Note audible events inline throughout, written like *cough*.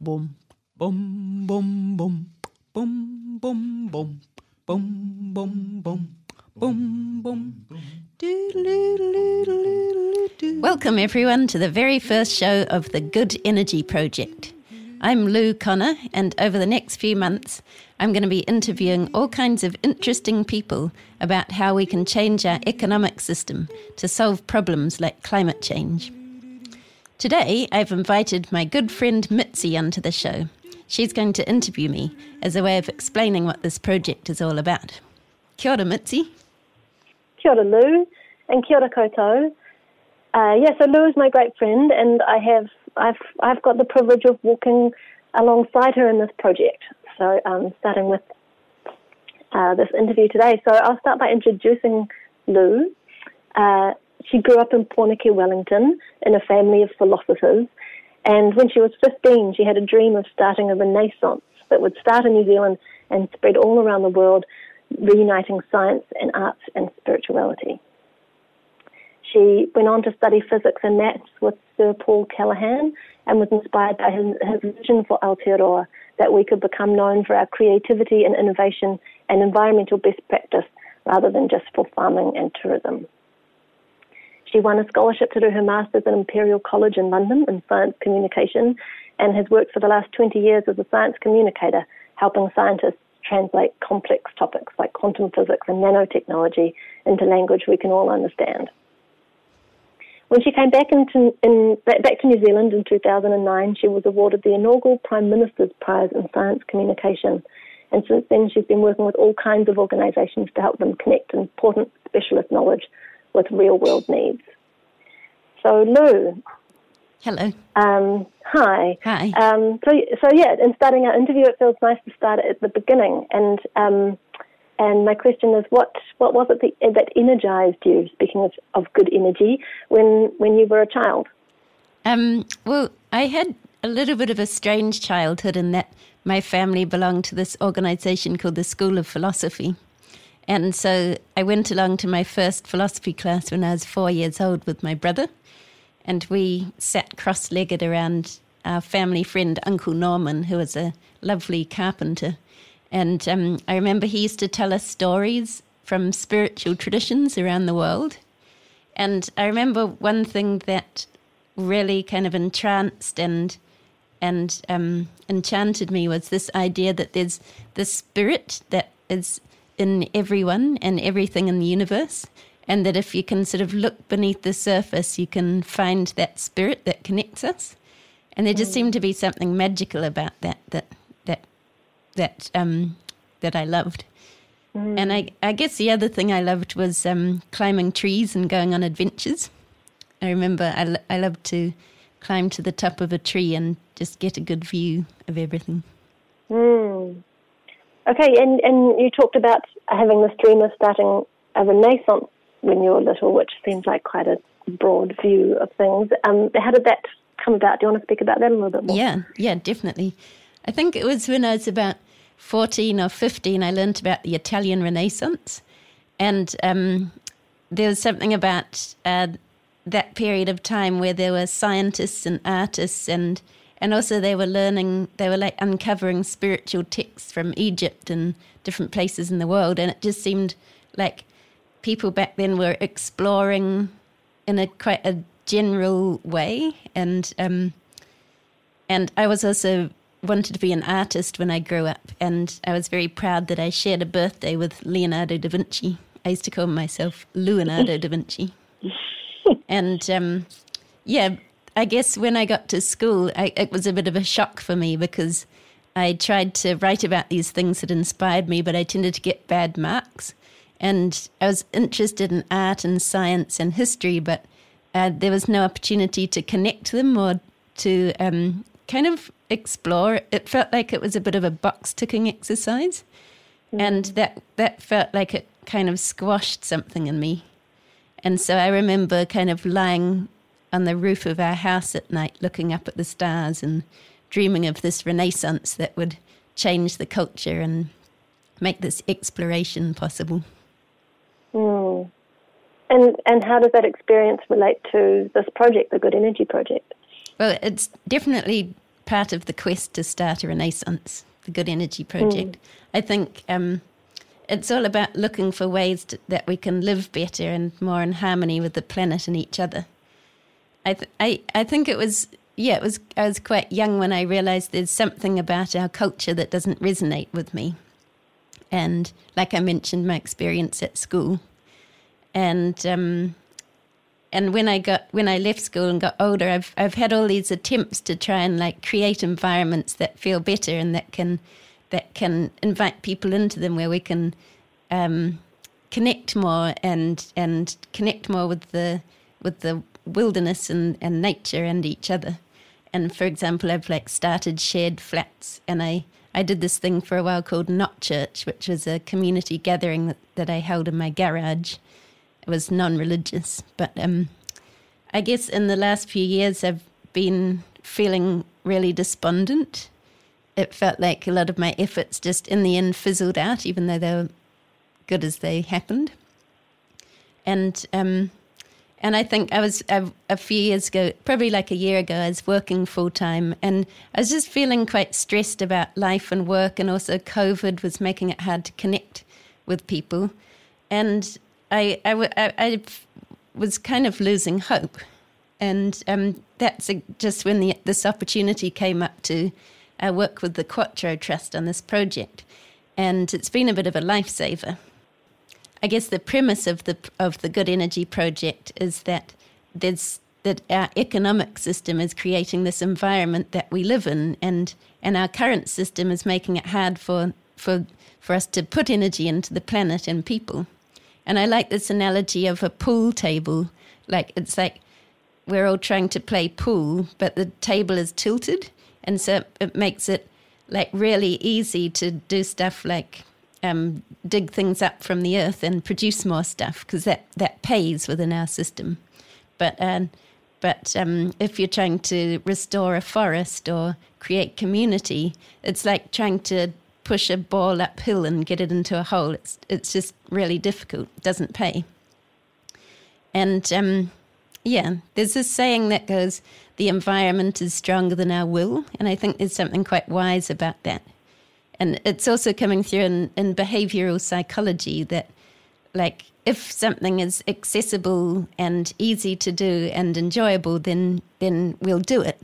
boom, boom, boom, boom, boom, boom, boom, boom, boom, boom. Boom, boom. Welcome, everyone, to the very first show of the Good Energy Project. I'm Lou Connor, and over the next few months, I'm going to be interviewing all kinds of interesting people about how we can change our economic system to solve problems like climate change. Today, I've invited my good friend Mitzi onto the show. She's going to interview me as a way of explaining what this project is all about. Kia ora, Mitzi. Kia ora, Lou, and kia ora koutou. Uh, yeah, so Lou is my great friend, and I have I've I've got the privilege of walking alongside her in this project. So, um, starting with uh, this interview today, so I'll start by introducing Lou. Uh, she grew up in Pōneke, Wellington, in a family of philosophers, and when she was 15, she had a dream of starting a renaissance that would start in New Zealand and spread all around the world reuniting science and arts and spirituality. She went on to study physics and maths with Sir Paul Callaghan and was inspired by his, his vision for Aotearoa that we could become known for our creativity and innovation and environmental best practice rather than just for farming and tourism. She won a scholarship to do her master's at Imperial College in London in science communication and has worked for the last 20 years as a science communicator, helping scientists translate complex topics like quantum physics and nanotechnology into language we can all understand. When she came back, into, in, back to New Zealand in 2009, she was awarded the inaugural Prime Minister's Prize in Science Communication. And since then, she's been working with all kinds of organisations to help them connect important specialist knowledge with real world needs. So, Lou, Hello. Um, hi. Hi. Um, so, so yeah, in starting our interview, it feels nice to start at the beginning. And um, and my question is, what what was it that, that energized you? Speaking of, of good energy, when when you were a child. Um, well, I had a little bit of a strange childhood in that my family belonged to this organization called the School of Philosophy. And so I went along to my first philosophy class when I was four years old with my brother and we sat cross legged around our family friend, Uncle Norman, who was a lovely carpenter. And um, I remember he used to tell us stories from spiritual traditions around the world. And I remember one thing that really kind of entranced and and um, enchanted me was this idea that there's this spirit that is in everyone and everything in the universe, and that if you can sort of look beneath the surface, you can find that spirit that connects us. And there just mm. seemed to be something magical about that that that that um, that I loved. Mm. And I, I guess the other thing I loved was um, climbing trees and going on adventures. I remember I, I loved to climb to the top of a tree and just get a good view of everything. Mm. Okay, and, and you talked about having this dream of starting a renaissance when you were little, which seems like quite a broad view of things. Um, how did that come about? Do you want to speak about that a little bit more? Yeah, yeah, definitely. I think it was when I was about 14 or 15, I learned about the Italian Renaissance. And um, there was something about uh, that period of time where there were scientists and artists and and also they were learning they were like uncovering spiritual texts from Egypt and different places in the world. And it just seemed like people back then were exploring in a quite a general way, and um, and I was also wanted to be an artist when I grew up, and I was very proud that I shared a birthday with Leonardo da Vinci. I used to call myself Leonardo da Vinci, *laughs* and um, yeah, I guess when I got to school, I, it was a bit of a shock for me because I tried to write about these things that inspired me, but I tended to get bad marks. And I was interested in art and science and history, but uh, there was no opportunity to connect them or to um, kind of explore. It felt like it was a bit of a box ticking exercise. Mm. And that, that felt like it kind of squashed something in me. And so I remember kind of lying on the roof of our house at night, looking up at the stars and dreaming of this renaissance that would change the culture and make this exploration possible. Mm. And and how does that experience relate to this project, the Good Energy Project? Well, it's definitely part of the quest to start a renaissance, the Good Energy Project. Mm. I think um, it's all about looking for ways to, that we can live better and more in harmony with the planet and each other. I, th- I, I think it was yeah, it was. I was quite young when I realised there's something about our culture that doesn't resonate with me, and like I mentioned, my experience at school, and um, and when I got when I left school and got older, I've I've had all these attempts to try and like create environments that feel better and that can that can invite people into them where we can um, connect more and and connect more with the with the wilderness and, and nature and each other. And for example, I've like started shared flats, and I I did this thing for a while called Not Church, which was a community gathering that, that I held in my garage. It was non-religious, but um, I guess in the last few years I've been feeling really despondent. It felt like a lot of my efforts just in the end fizzled out, even though they were good as they happened. And um, and I think I was a, a, few years ago, probably like a year ago, I was working full time and I was just feeling quite stressed about life and work. And also, COVID was making it hard to connect with people. And I, I, I, I was kind of losing hope. And um, that's just when the, this opportunity came up to uh, work with the Quattro Trust on this project. And it's been a bit of a lifesaver. I guess the premise of the of the Good Energy Project is that there's that our economic system is creating this environment that we live in, and and our current system is making it hard for for for us to put energy into the planet and people. And I like this analogy of a pool table. Like it's like we're all trying to play pool, but the table is tilted, and so it makes it like really easy to do stuff like um, dig things up from the earth and produce more stuff because that, that pays within our system. But uh, but um, if you're trying to restore a forest or create community, it's like trying to push a ball uphill and get it into a hole. It's it's just really difficult. It doesn't pay. And um, yeah, there's this saying that goes, "The environment is stronger than our will," and I think there's something quite wise about that and it's also coming through in, in behavioral psychology that like if something is accessible and easy to do and enjoyable then then we'll do it.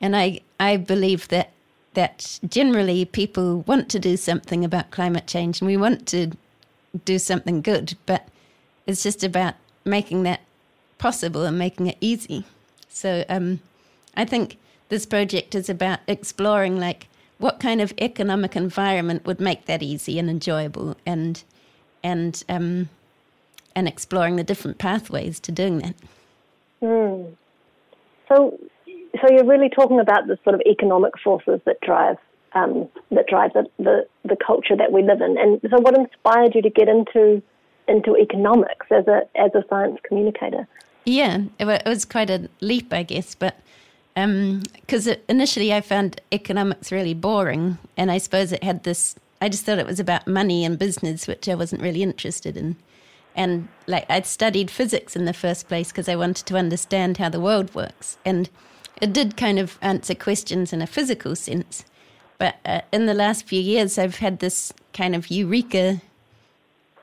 And i i believe that that generally people want to do something about climate change and we want to do something good but it's just about making that possible and making it easy. So um, i think this project is about exploring like what kind of economic environment would make that easy and enjoyable and and um, and exploring the different pathways to doing that. Mm. So, so you're really talking about the sort of economic forces that drive um, that drive the, the, the culture that we live in. And so, what inspired you to get into into economics as a as a science communicator? Yeah, it was quite a leap, I guess, but because um, initially I found economics really boring, and I suppose it had this. I just thought it was about money and business, which I wasn't really interested in. And like I'd studied physics in the first place because I wanted to understand how the world works, and it did kind of answer questions in a physical sense. But uh, in the last few years, I've had this kind of eureka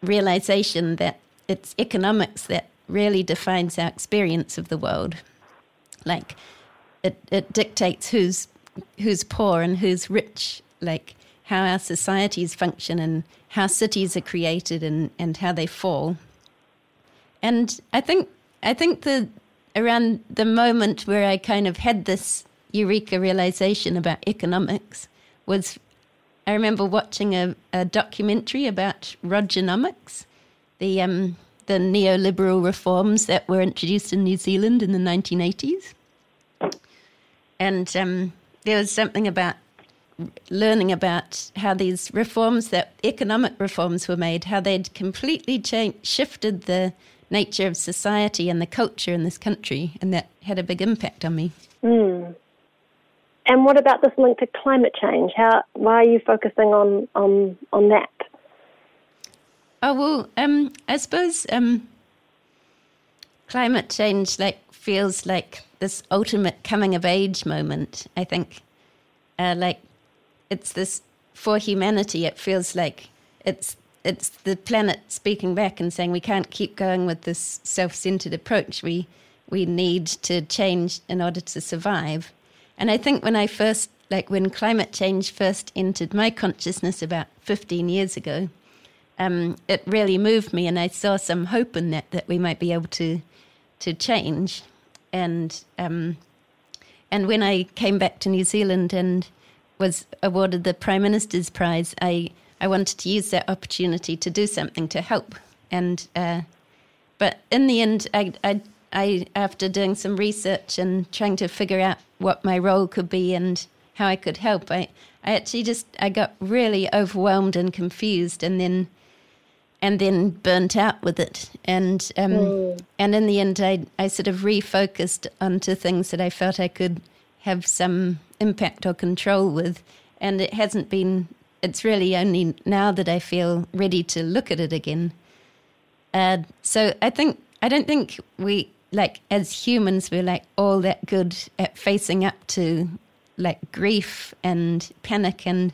realization that it's economics that really defines our experience of the world. Like it, it dictates who's who's poor and who's rich, like how our societies function and how cities are created and, and how they fall. And I think I think the around the moment where I kind of had this eureka realization about economics was I remember watching a, a documentary about Rogernomics, the um, the neoliberal reforms that were introduced in New Zealand in the 1980s. And um, there was something about learning about how these reforms, that economic reforms were made, how they'd completely changed, shifted the nature of society and the culture in this country, and that had a big impact on me. Mm. And what about this link to climate change? How why are you focusing on on on that? Oh well, um, I suppose um, climate change like feels like this ultimate coming of age moment. I think uh, like it's this for humanity. It feels like it's it's the planet speaking back and saying we can't keep going with this self-centered approach. We we need to change in order to survive. And I think when I first like when climate change first entered my consciousness about 15 years ago, um, it really moved me, and I saw some hope in that that we might be able to to change. And um, and when I came back to New Zealand and was awarded the Prime Minister's Prize, I I wanted to use that opportunity to do something to help. And uh, but in the end, I, I I after doing some research and trying to figure out what my role could be and how I could help, I I actually just I got really overwhelmed and confused, and then and then burnt out with it. And um, mm. and in the end, I I sort of refocused onto things that I felt I could have some impact or control with. And it hasn't been. It's really only now that I feel ready to look at it again. Uh, so I think I don't think we like as humans we're like all that good at facing up to like grief and panic and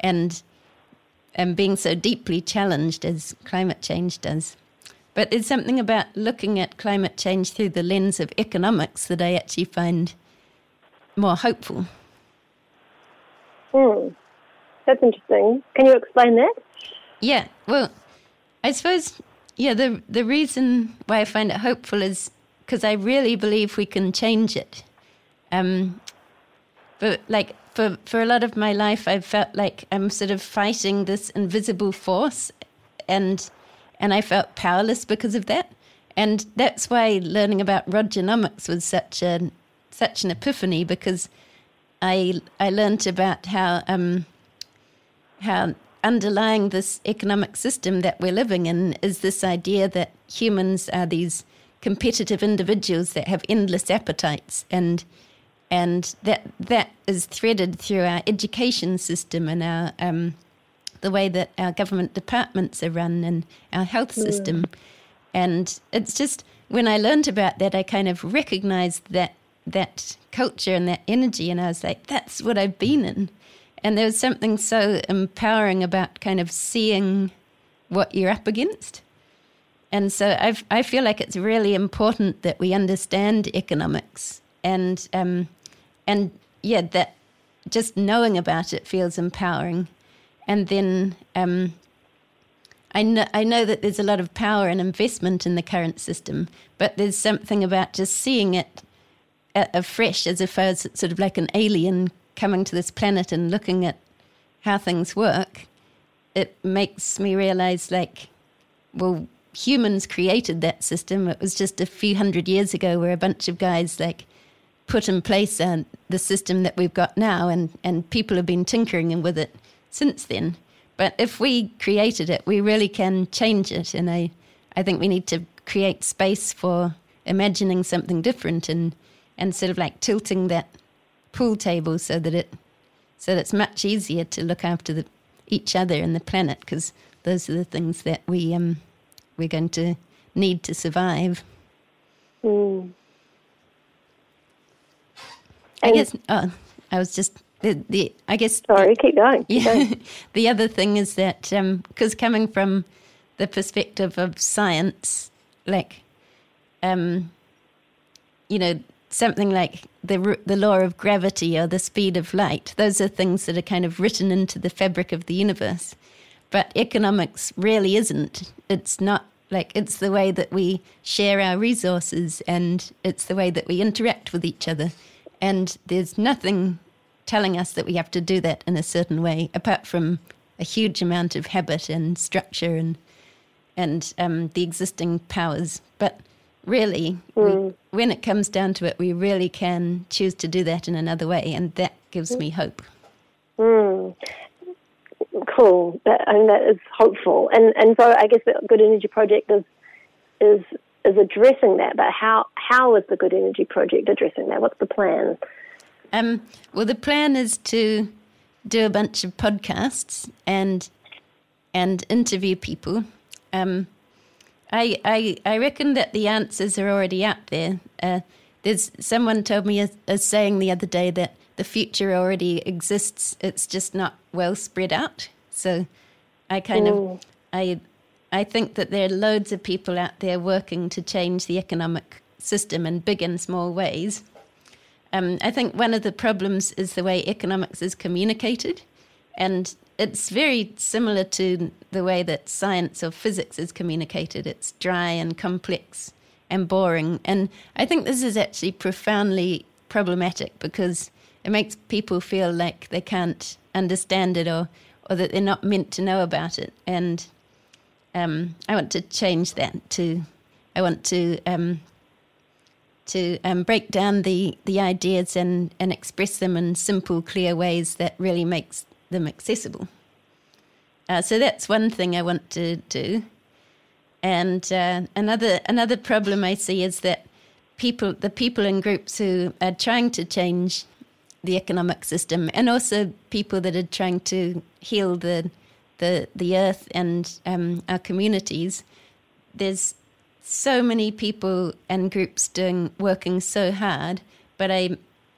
and and being so deeply challenged as climate change does. But there's something about looking at climate change through the lens of economics that I actually find more hopeful. Hmm. That's interesting. Can you explain that? Yeah. Well, I suppose yeah. The the reason why I find it hopeful is because I really believe we can change it. Um, but like for for a lot of my life, I've felt like I'm sort of fighting this invisible force, and and I felt powerless because of that. And that's why learning about Rogernomics was such a such an epiphany because I I learned about how um, how underlying this economic system that we're living in is this idea that humans are these competitive individuals that have endless appetites and and that that is threaded through our education system and our um, the way that our government departments are run and our health system. Mm. And it's just when I learned about that, I kind of recognized that that culture and that energy, and I was like, that's what I've been in. And there was something so empowering about kind of seeing what you're up against. And so I've, I feel like it's really important that we understand economics and um, and yeah, that just knowing about it feels empowering. And then um, I know I know that there's a lot of power and investment in the current system, but there's something about just seeing it afresh, as if I was sort of like an alien coming to this planet and looking at how things work. It makes me realize, like, well, humans created that system. It was just a few hundred years ago where a bunch of guys like put in place uh, the system that we've got now, and, and people have been tinkering with it since then. But if we created it, we really can change it. And I, I think we need to create space for imagining something different and, and sort of like tilting that pool table so that it so that it's much easier to look after the, each other and the planet because those are the things that we um, we're going to need to survive. Mm. I guess. Oh, I was just the, the I guess. Sorry, keep going. Keep yeah. Going. *laughs* the other thing is that because um, coming from the perspective of science, like, um, you know, something like the the law of gravity or the speed of light. Those are things that are kind of written into the fabric of the universe. But economics really isn't. It's not like it's the way that we share our resources and it's the way that we interact with each other. And there's nothing telling us that we have to do that in a certain way, apart from a huge amount of habit and structure and and um, the existing powers. But really, mm. we, when it comes down to it, we really can choose to do that in another way, and that gives me hope. Mm. Cool, that, and that is hopeful. And and so I guess the Good Energy Project is is is addressing that, but how how is the Good Energy Project addressing that? What's the plan? Um, well, the plan is to do a bunch of podcasts and and interview people. Um, I, I I reckon that the answers are already out there. Uh, there's someone told me a, a saying the other day that the future already exists. It's just not well spread out. So I kind mm. of I I think that there are loads of people out there working to change the economic system in big and small ways. Um, I think one of the problems is the way economics is communicated, and it's very similar to the way that science or physics is communicated. It's dry and complex and boring, and I think this is actually profoundly problematic because it makes people feel like they can't understand it or or that they're not meant to know about it. And um, I want to change that to I want to um, to um, break down the, the ideas and, and express them in simple, clear ways that really makes them accessible. Uh, so that's one thing I want to do. And uh, another another problem I see is that people, the people in groups who are trying to change the economic system, and also people that are trying to heal the the the earth and um, our communities, there's so many people and groups doing working so hard, but I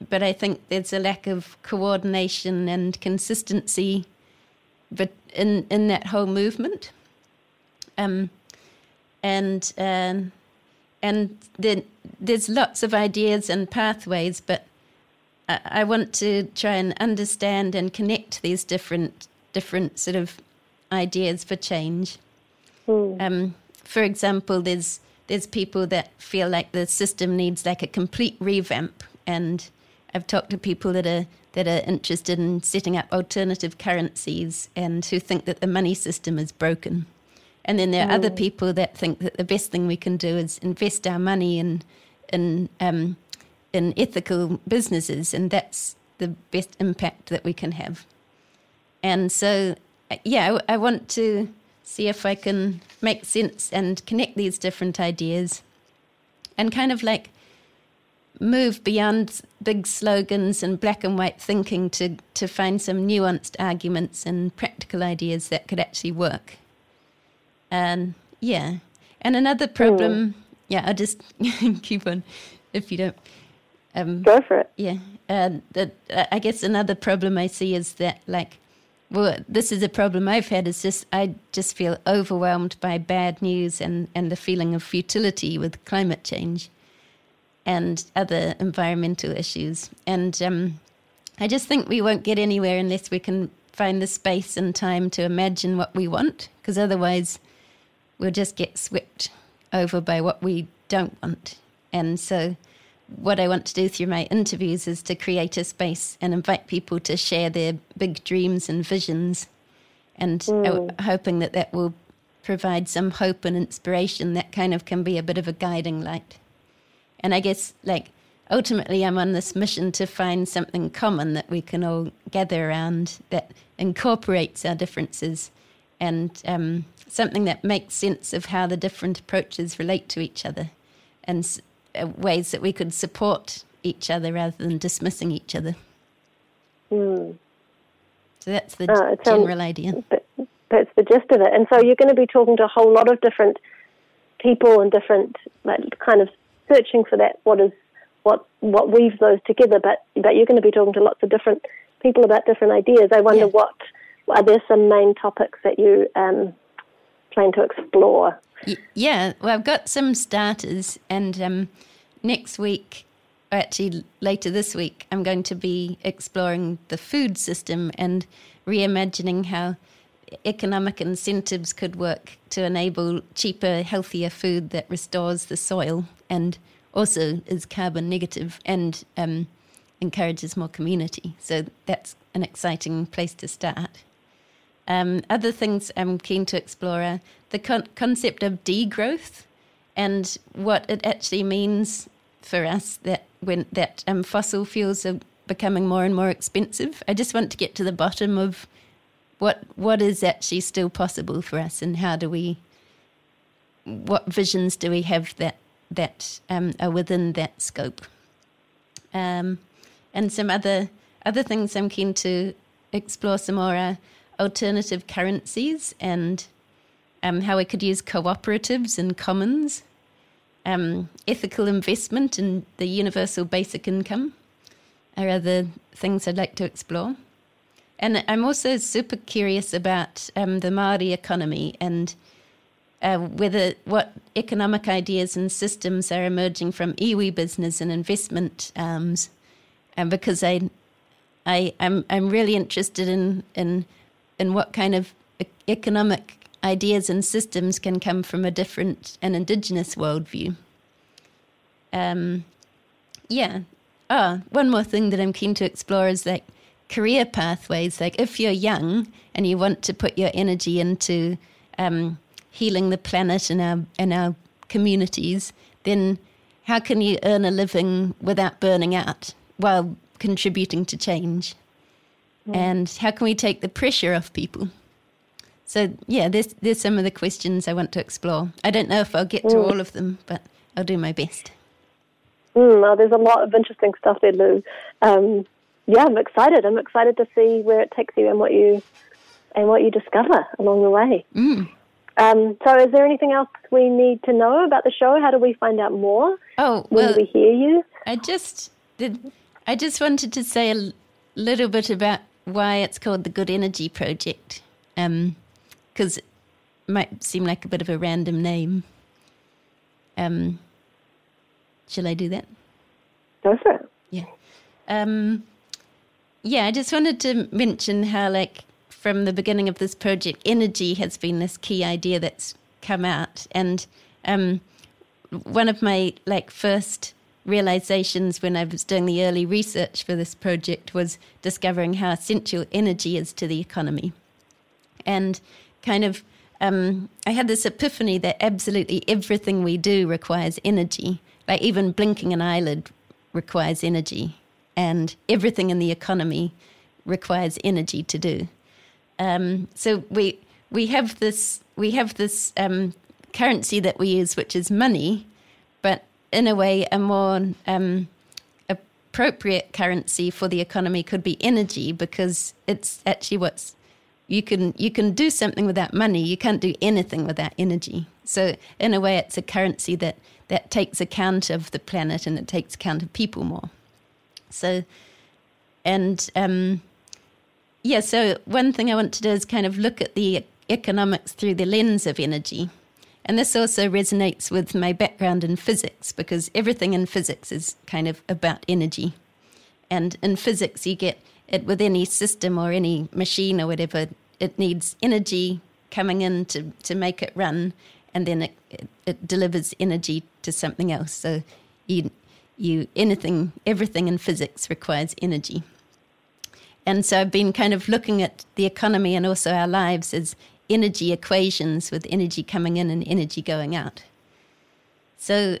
but I think there's a lack of coordination and consistency, but in in that whole movement. Um, and um, and then there's lots of ideas and pathways, but I, I want to try and understand and connect these different different sort of ideas for change. Mm. Um, for example, there's there's people that feel like the system needs like a complete revamp, and I've talked to people that are that are interested in setting up alternative currencies and who think that the money system is broken. And then there are mm. other people that think that the best thing we can do is invest our money in in um, in ethical businesses, and that's the best impact that we can have. And so, yeah, I, I want to see if I can make sense and connect these different ideas and kind of like move beyond big slogans and black and white thinking to, to find some nuanced arguments and practical ideas that could actually work. And yeah. And another problem, mm. yeah, I'll just *laughs* keep on if you don't. Um, Go for it. Yeah. Uh, the, uh, I guess another problem I see is that, like, well, this is a problem I've had. Is just I just feel overwhelmed by bad news and and the feeling of futility with climate change, and other environmental issues. And um, I just think we won't get anywhere unless we can find the space and time to imagine what we want, because otherwise, we'll just get swept over by what we don't want. And so what I want to do through my interviews is to create a space and invite people to share their big dreams and visions, and mm. hoping that that will provide some hope and inspiration that kind of can be a bit of a guiding light. And I guess, like, ultimately, I'm on this mission to find something common that we can all gather around that incorporates our differences and um, something that makes sense of how the different approaches relate to each other and ways that we could support each other rather than dismissing each other. Mm. So that's the uh, general idea. That's the gist of it. And so you're going to be talking to a whole lot of different people and different, like, kind of searching for that. What is what what weaves those together? But but you're going to be talking to lots of different people about different ideas. I wonder yeah. what are there some main topics that you um, plan to explore? Yeah, well, I've got some starters, and um, next week, or actually later this week, I'm going to be exploring the food system and reimagining how economic incentives could work to enable cheaper, healthier food that restores the soil and also is carbon negative and um, encourages more community. So that's an exciting place to start. Um, other things I'm keen to explore are the con- concept of degrowth and what it actually means for us that when that um, fossil fuels are becoming more and more expensive. I just want to get to the bottom of what what is actually still possible for us and how do we what visions do we have that that um, are within that scope um, and some other other things I'm keen to explore some more are alternative currencies and um, how we could use cooperatives and commons, um, ethical investment and the universal basic income, are other things I'd like to explore. And I'm also super curious about um, the Maori economy and uh, whether what economic ideas and systems are emerging from iwi business and investment and because I, I, I'm I'm really interested in in in what kind of economic ideas and systems can come from a different and indigenous worldview. Um, yeah. Ah, one more thing that I'm keen to explore is like career pathways. Like if you're young and you want to put your energy into um, healing the planet and our and our communities, then how can you earn a living without burning out while contributing to change? Mm. And how can we take the pressure off people? So yeah, there's there's some of the questions I want to explore. I don't know if I'll get to mm. all of them, but I'll do my best. Mm, well, there's a lot of interesting stuff there, Lou. Um, yeah, I'm excited. I'm excited to see where it takes you and what you and what you discover along the way. Mm. Um, so, is there anything else we need to know about the show? How do we find out more? Oh, well, we hear you? I just did. I just wanted to say a little bit about why it's called the Good Energy Project, because um, it might seem like a bit of a random name. Um, shall I do that? Go for it. Yeah. Um, yeah, I just wanted to mention how, like, from the beginning of this project, energy has been this key idea that's come out. And um, one of my like first realizations when I was doing the early research for this project was discovering how essential energy is to the economy. And kind of, um, I had this epiphany that absolutely everything we do requires energy. Like even blinking an eyelid requires energy, and everything in the economy requires energy to do. Um, so we we have this we have this um, currency that we use, which is money, but in a way, a more um, appropriate currency for the economy could be energy because it's actually what's you can you can do something without money. You can't do anything without energy. So in a way, it's a currency that that takes account of the planet and it takes account of people more. So, and um, yeah, so one thing I want to do is kind of look at the economics through the lens of energy. And this also resonates with my background in physics because everything in physics is kind of about energy. And in physics, you get it with any system or any machine or whatever, it needs energy coming in to, to make it run, and then it, it, it delivers energy to something else. So you, you anything, everything in physics requires energy. And so I've been kind of looking at the economy and also our lives as energy equations with energy coming in and energy going out. So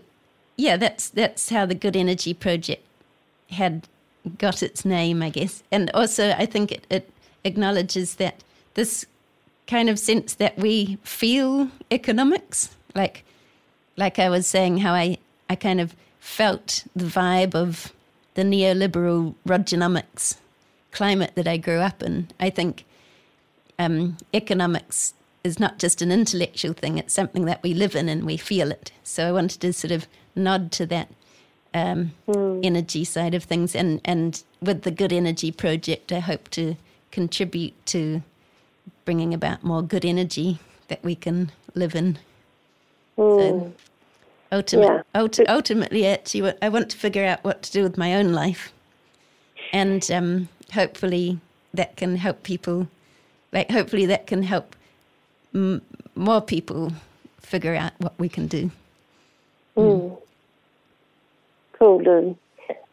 yeah, that's that's how the Good Energy Project had got its name, I guess. And also I think it, it acknowledges that this kind of sense that we feel economics, like like I was saying, how I, I kind of felt the vibe of the neoliberal Rogernomics climate that I grew up in. I think um, economics is not just an intellectual thing, it's something that we live in and we feel it. So I wanted to sort of nod to that um, mm. energy side of things. And, and with the Good Energy Project, I hope to contribute to bringing about more good energy that we can live in. Mm. So hmm. ultimate, yeah. ulti- ultimately, actually, I want to figure out what to do with my own life. And um, hopefully that can help people like hopefully that can help m- more people figure out what we can do mm. cool dude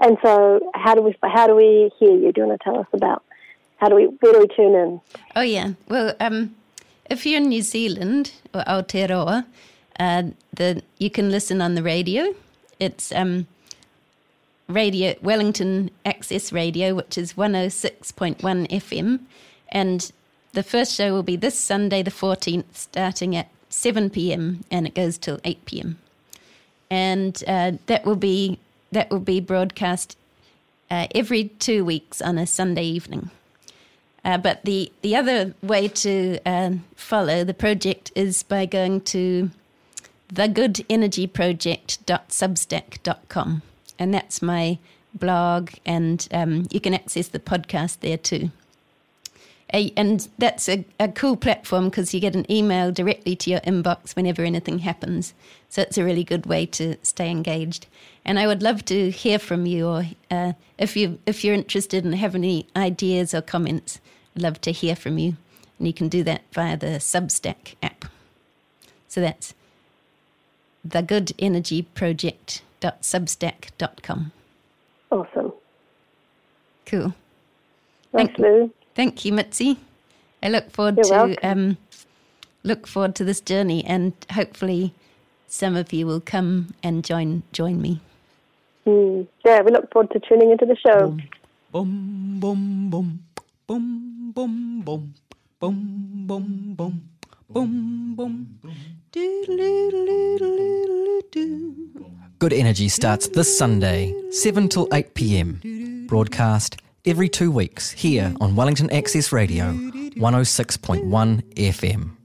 and so how do we how do we hear you do you want to tell us about how do we where do we tune in oh yeah well um if you're in New Zealand or Aotearoa, uh, the you can listen on the radio. It's um, radio Wellington Access Radio, which is 106.1 FM. And the first show will be this Sunday, the 14th, starting at 7 p.m. and it goes till 8 p.m. And uh, that will be that will be broadcast uh, every two weeks on a Sunday evening. Uh, but the, the other way to uh, follow the project is by going to thegoodenergyproject.substack.com and that's my blog, and um, you can access the podcast there too. And that's a, a cool platform because you get an email directly to your inbox whenever anything happens. So it's a really good way to stay engaged. And I would love to hear from you, or uh, if you if you're interested and have any ideas or comments, I'd love to hear from you. And you can do that via the Substack app. So that's thegoodenergyproject.substack.com. Awesome. Cool. Thanks, Lou. Thank you, Mitzi. I look forward You're to um, look forward to this journey, and hopefully, some of you will come and join join me. Mm. Yeah, we look forward to tuning into the show. Boom, boom, boom, boom, boom, boom, boom, boom, boom, boom, boom. Good Energy starts this Sunday, 7 till 8 pm. Broadcast every two weeks here on Wellington Access Radio, 106.1 FM.